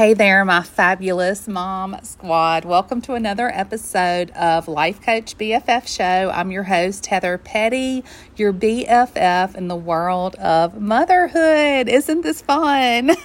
Hey there, my fabulous mom squad. Welcome to another episode of Life Coach BFF Show. I'm your host, Heather Pettey, your BFF in the world of motherhood. Isn't this fun?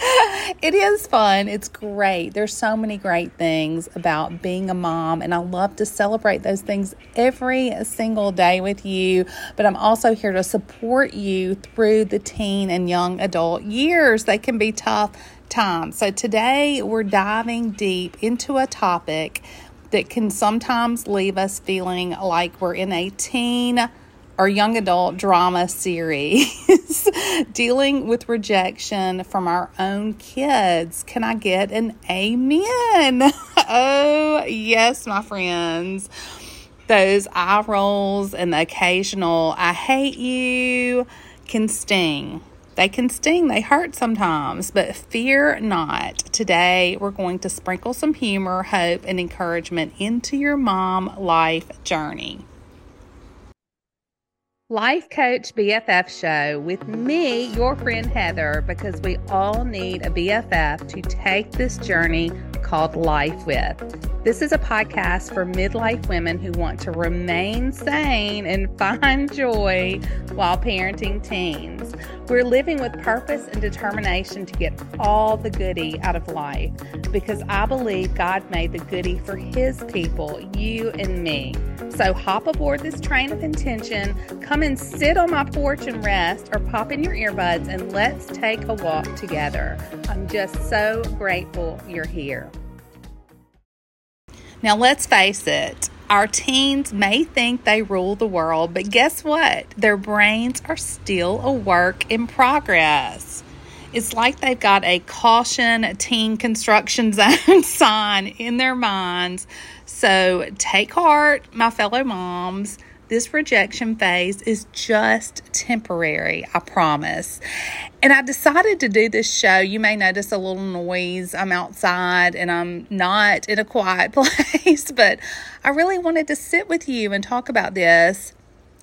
it is fun. It's great. There's so many great things about being a mom, and I love to celebrate those things every single day with you. But I'm also here to support you through the teen and young adult years. They can be tough times. So today we're diving deep into a topic that can sometimes leave us feeling like we're in a teen or young adult drama series dealing with rejection from our own kids. Can I get an amen? oh, yes, my friends. Those eye rolls and the occasional I hate you can sting. They can sting, they hurt sometimes, but fear not. Today, we're going to sprinkle some humor, hope, and encouragement into your mom life journey. Life Coach BFF show with me, your friend Heather, because we all need a BFF to take this journey called Life with. This is a podcast for midlife women who want to remain sane and find joy while parenting teens. We're living with purpose and determination to get all the goody out of life because I believe God made the goody for His people, you and me. So hop aboard this train of intention, come and sit on my porch and rest, or pop in your earbuds and let's take a walk together. I'm just so grateful you're here. Now, let's face it, our teens may think they rule the world, but guess what? Their brains are still a work in progress. It's like they've got a caution teen construction zone sign in their minds so take heart, my fellow moms. This rejection phase is just temporary, I promise. And I decided to do this show. You may notice a little noise. I'm outside and I'm not in a quiet place, but I really wanted to sit with you and talk about this.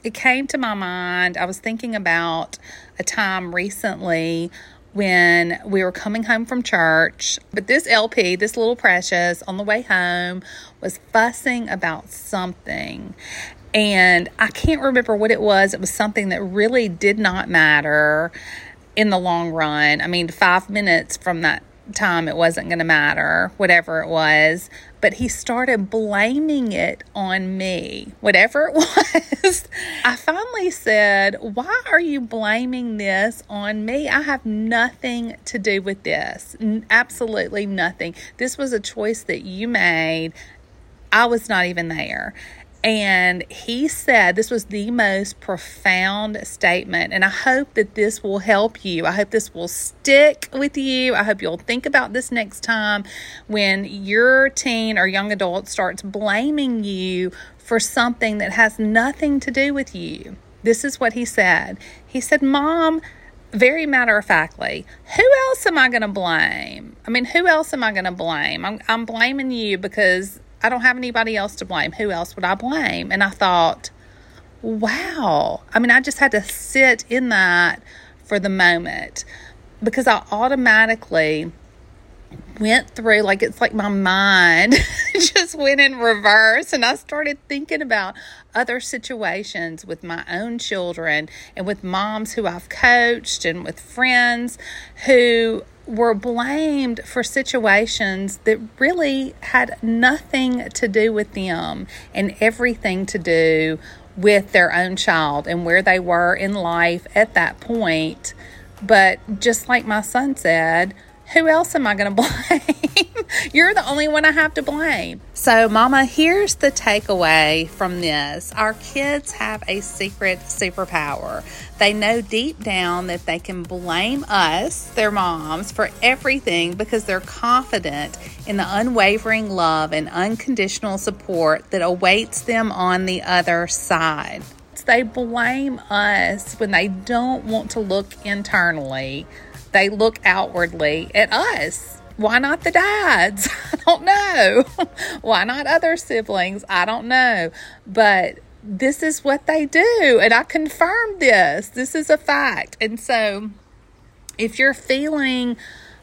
It came to my mind. I was thinking about a time recently when we were coming home from church. But this LP, this little precious, on the way home was fussing about something. And I can't remember what it was. It was something that really did not matter in the long run. I mean, five minutes from that time it wasn't going to matter, whatever it was. But he started blaming it on me, whatever it was. I finally said, Why are you blaming this on me? I have nothing to do with this. Absolutely nothing. This was a choice that you made. I was not even there. And he said this was the most profound statement. And I hope that this will help you. I hope this will stick with you. I hope you'll think about this next time when your teen or young adult starts blaming you for something that has nothing to do with you. This is what he said. He said, Mom, very matter of factly, who else am I going to blame? I mean, who else am I going to blame? I'm, I'm blaming you because I don't have anybody else to blame. Who else would I blame? And I thought, wow. I mean, I just had to sit in that for the moment because I automatically went through like it's like my mind just went in reverse and I started thinking about other situations with my own children and with moms who I've coached and with friends who were blamed for situations that really had nothing to do with them and everything to do with their own child and where they were in life at that point. But just like my son said, who else am I going to blame? You're the only one I have to blame. So, Mama, here's the takeaway from this our kids have a secret superpower. They know deep down that they can blame us, their moms, for everything because they're confident in the unwavering love and unconditional support that awaits them on the other side. They blame us when they don't want to look internally they look outwardly at us. Why not the dads? I don't know. Why not other siblings? I don't know. But this is what they do. And I confirmed this. This is a fact. And so if you're feeling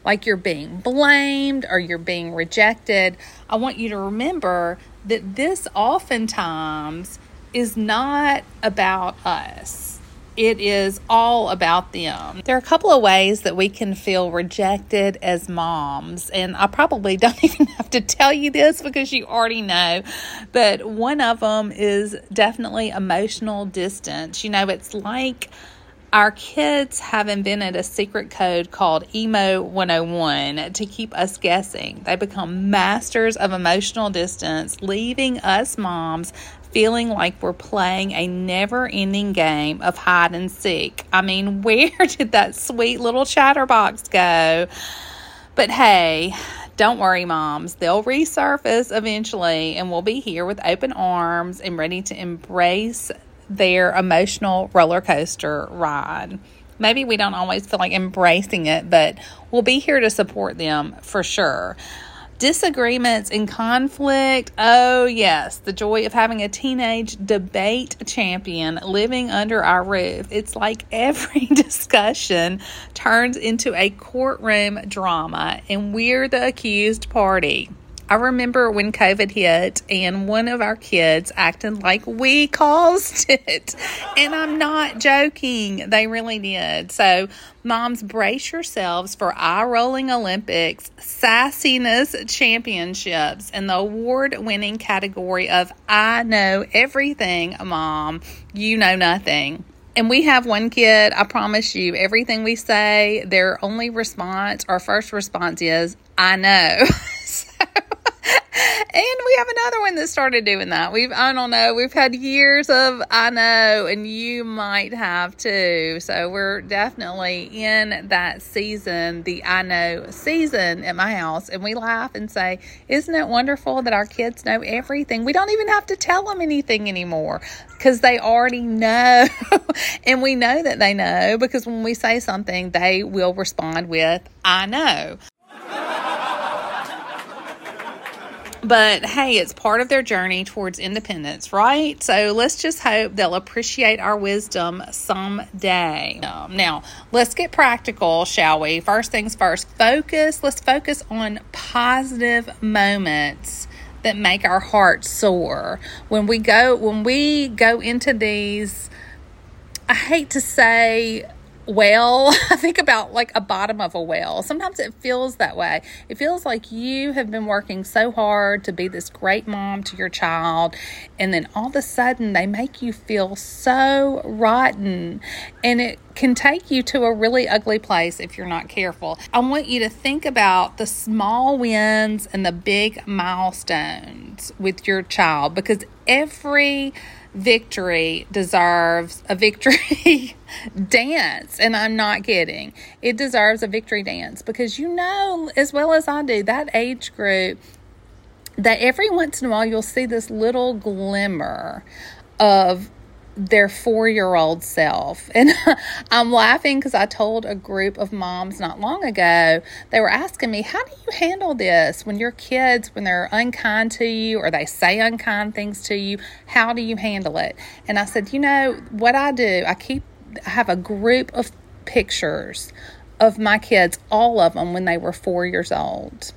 like you're being blamed or you're being rejected, I want you to remember that this oftentimes is not about us it is all about them. There are a couple of ways that we can feel rejected as moms, and I probably don't even have to tell you this because you already know. But one of them is definitely emotional distance. You know, it's like our kids have invented a secret code called Emo 101 to keep us guessing. They become masters of emotional distance, leaving us moms feeling like we're playing a never ending game of hide and seek. I mean, where did that sweet little chatterbox go? But hey, don't worry, moms. They'll resurface eventually, and we'll be here with open arms and ready to embrace their emotional roller coaster ride. Maybe we don't always feel like embracing it, but we'll be here to support them for sure. Disagreements and conflict. Oh, yes, the joy of having a teenage debate champion living under our roof. It's like every discussion turns into a courtroom drama, and we're the accused party. I remember when COVID hit and one of our kids acted like we caused it. And I'm not joking. They really did. So, moms, brace yourselves for eye rolling Olympics, sassiness championships, and the award winning category of I know everything, mom. You know nothing. And we have one kid, I promise you, everything we say, their only response, our first response is, I know. and we have another one that started doing that. We've, I don't know, we've had years of I know, and you might have too. So we're definitely in that season, the I know season at my house. And we laugh and say, Isn't it wonderful that our kids know everything? We don't even have to tell them anything anymore because they already know. and we know that they know because when we say something, they will respond with, I know. But hey, it's part of their journey towards independence, right? So let's just hope they'll appreciate our wisdom someday. Um, now, let's get practical, shall we? First things first, focus. Let's focus on positive moments that make our hearts soar. When we go when we go into these I hate to say well, I think about like a bottom of a well. Sometimes it feels that way. It feels like you have been working so hard to be this great mom to your child, and then all of a sudden they make you feel so rotten, and it can take you to a really ugly place if you're not careful. I want you to think about the small wins and the big milestones with your child because every victory deserves a victory dance. And I'm not kidding. It deserves a victory dance because you know as well as I do that age group that every once in a while you'll see this little glimmer of their four year old self. And I'm laughing because I told a group of moms not long ago, they were asking me, How do you handle this when your kids, when they're unkind to you or they say unkind things to you? How do you handle it? And I said, You know, what I do, I keep, I have a group of pictures of my kids, all of them when they were four years old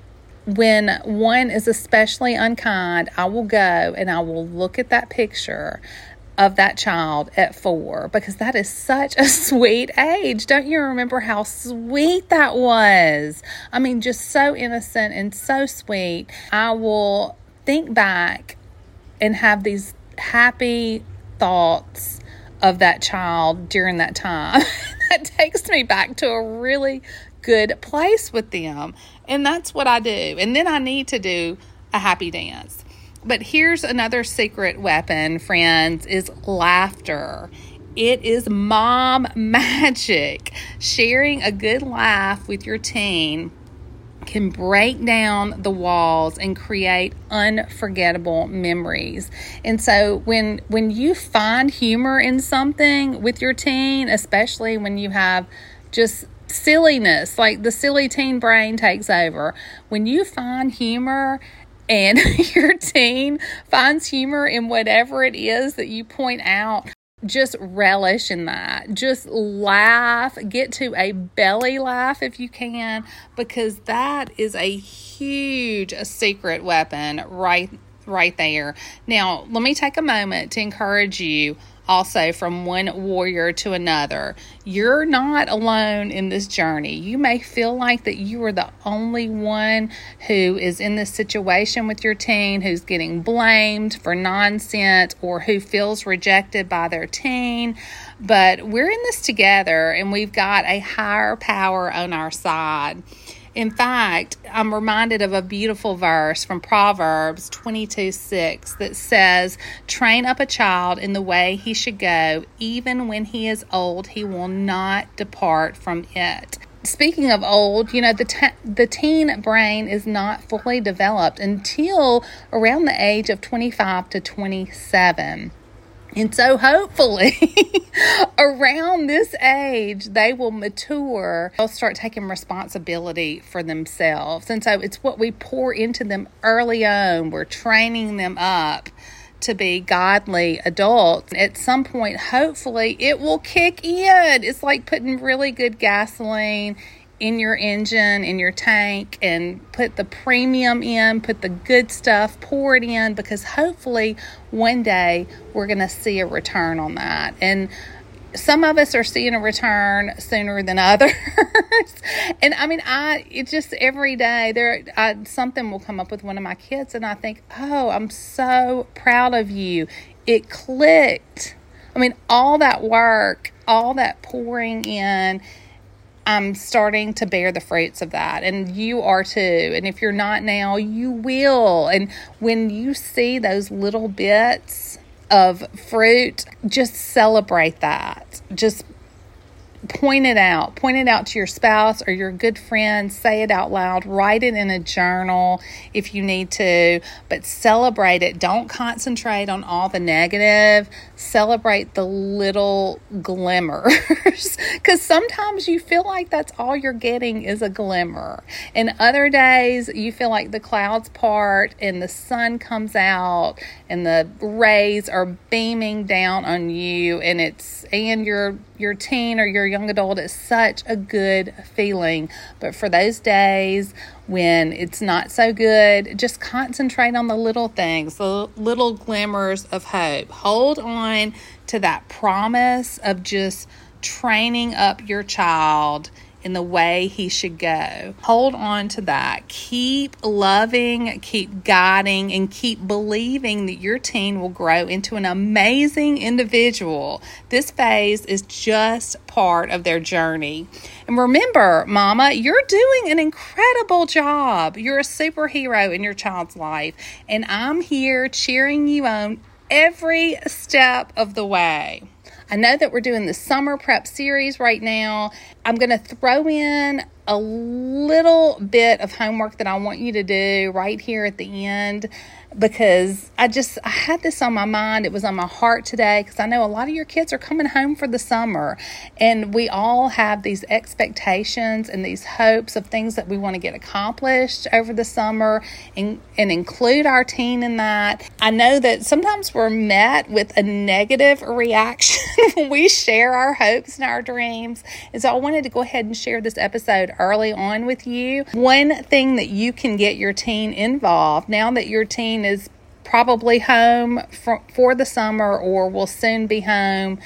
when one is especially unkind, I will go and I will look at that picture of that child at four because that is such a sweet age. Don't you remember how sweet that was? I mean, just so innocent and so sweet. I will think back and have these happy thoughts of that child during that time. that takes me back to a really good place with them. And that's what I do. And then I need to do a happy dance. But here's another secret weapon, friends, is laughter. It is mom magic. Sharing a good laugh with your teen can break down the walls and create unforgettable memories. And so when when you find humor in something with your teen, especially when you have just silliness, like the silly teen brain takes over, when you find humor and your teen finds humor in whatever it is that you point out, just relish in that. Just laugh, get to a belly laugh if you can, because that is a huge secret weapon right right there. Now, let me take a moment to encourage you also from one warrior to another. You're not alone in this journey. You may feel like that you are the only one who is in this situation with your teen who's getting blamed for nonsense or who feels rejected by their teen, but we're in this together and we've got a higher power on our side. In fact, I'm reminded of a beautiful verse from Proverbs 22 6 that says, Train up a child in the way he should go, even when he is old, he will not depart from it speaking of old, you know, the te- the teen brain is not fully developed until around the age of 25 to 27. And so, hopefully, around this age, they will mature. They'll start taking responsibility for themselves. And so, it's what we pour into them early on. We're training them up to be godly adults. At some point, hopefully, it will kick in. It's like putting really good gasoline in your engine, in your tank, and put the premium in, put the good stuff, pour it in, because hopefully one day we're going to see a return on that. And some of us are seeing a return sooner than others. and I mean, I, it just every day there, I, something will come up with one of my kids, and I think, oh, I'm so proud of you. It clicked. I mean, all that work, all that pouring in I'm starting to bear the fruits of that. And you are too. And if you're not now, you will. And when you see those little bits of fruit, just celebrate that. Just point it out. Point it out to your spouse or your good friend. Say it out loud. Write it in a journal if you need to, but celebrate it. Don't concentrate on all the negative. Celebrate the little glimmers because sometimes you feel like that's all you're getting is a glimmer. And other days you feel like the clouds part and the sun comes out and the rays are beaming down on you and it's and your your teen or your young adult is such a good feeling. But for those days when it's not so good, just concentrate on the little things, the little glimmers of hope. Hold on to that promise of just training up your child in the way he should go. Hold on to that. Keep loving, keep guiding, and keep believing that your teen will grow into an amazing individual. This phase is just part of their journey. And remember, Mama, you're doing an incredible job. You're a superhero in your child's life, and I'm here cheering you on every step of the way. I know that we're doing the summer prep series right now. I'm going to throw in a little bit of homework that I want you to do right here at the end because I just I had this on my mind. It was on my heart today because I know a lot of your kids are coming home for the summer and we all have these expectations and these hopes of things that we want to get accomplished over the summer and and include our teen in that. I know that sometimes we're met with a negative reaction when we share our hopes and our dreams. And so I wanted to go ahead and share this episode early on with you. One thing that you can get your teen involved now that your teen is probably home for, for the summer or will soon be home.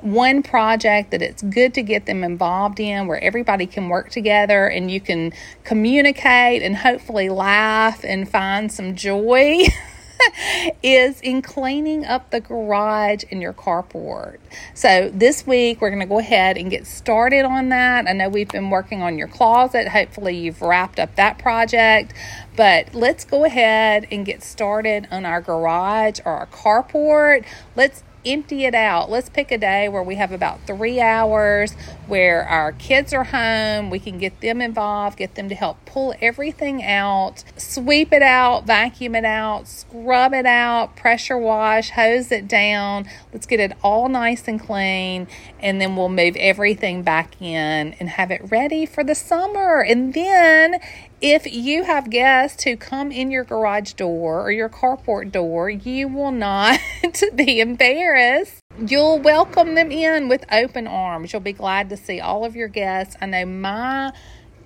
One project that it's good to get them involved in where everybody can work together and you can communicate and hopefully laugh and find some joy is in cleaning up the garage and your carport. So this week we're going to go ahead and get started on that. I know we've been working on your closet. Hopefully you've wrapped up that project, but let's go ahead and get started on our garage or our carport. Let's empty it out. Let's pick a day where we have about three hours where our kids are home. We can get them involved, get them to help pull everything out, sweep it out, vacuum it out, scrub it out, pressure wash, hose it down. Let's get it all nice and clean. And then we'll move everything back in and have it ready for the summer. And then if you have guests who come in your garage door or your carport door, you will not be embarrassed you'll welcome them in with open arms. You'll be glad to see all of your guests. I know my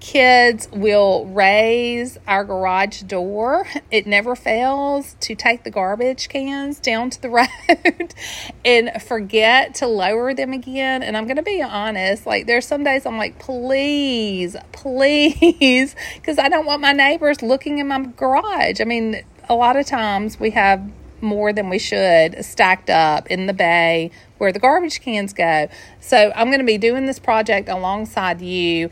kids will raise our garage door. It never fails to take the garbage cans down to the road and forget to lower them again. And I'm going to be honest, like there's some days I'm like, please, please, because I don't want my neighbors looking in my garage. I mean, a lot of times we have more than we should stacked up in the bay where the garbage cans go. So I'm going to be doing this project alongside you.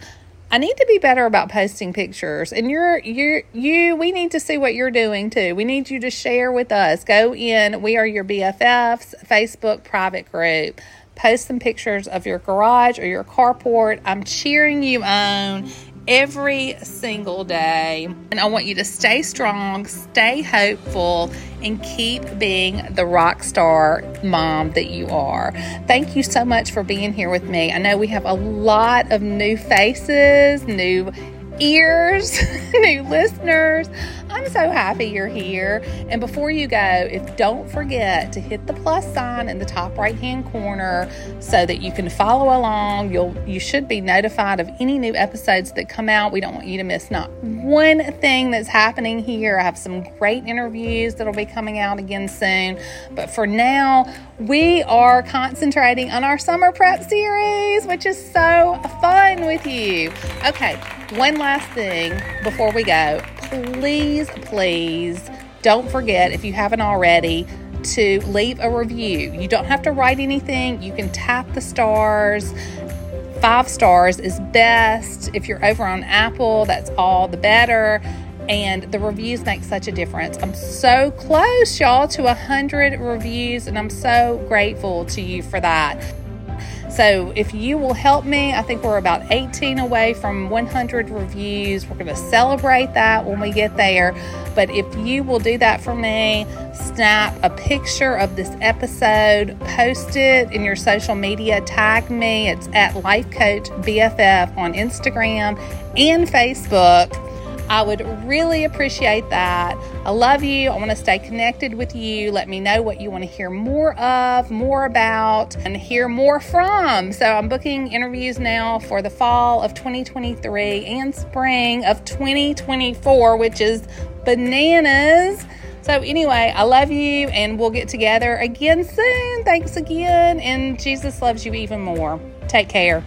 I need to be better about posting pictures. And you're you're you we need to see what you're doing too. We need you to share with us. Go in, we are your BFFs Facebook private group. Post some pictures of your garage or your carport. I'm cheering you on every single day. And I want you to stay strong, stay hopeful, and keep being the rock star mom that you are. Thank you so much for being here with me. I know we have a lot of new faces, new ears, new listeners. I'm so happy you're here. And before you go, if don't forget to hit the plus sign in the top right hand corner so that you can follow along. You'll you should be notified of any new episodes that come out. We don't want you to miss not one thing that's happening here. I have some great interviews that'll be coming out again soon. But for now, we are concentrating on our summer prep series, which is so fun with you. Okay, one last thing before we go. Please, please don't forget, if you haven't already, to leave a review. You don't have to write anything, you can tap the stars. Five stars is best. If you're over on Apple, that's all the better and the reviews make such a difference. I'm so close, y'all, to 100 reviews, and I'm so grateful to you for that. So, if you will help me, I think we're about 18 away from 100 reviews. We're going to celebrate that when we get there. But if you will do that for me, snap a picture of this episode, post it in your social media, tag me. It's at Life Coach BFF on Instagram and Facebook I would really appreciate that. I love you. I want to stay connected with you. Let me know what you want to hear more of, more about, and hear more from. So I'm booking interviews now for the fall of 2023 and spring of 2024, which is bananas. So, anyway, I love you and we'll get together again soon. Thanks again. And Jesus loves you even more. Take care.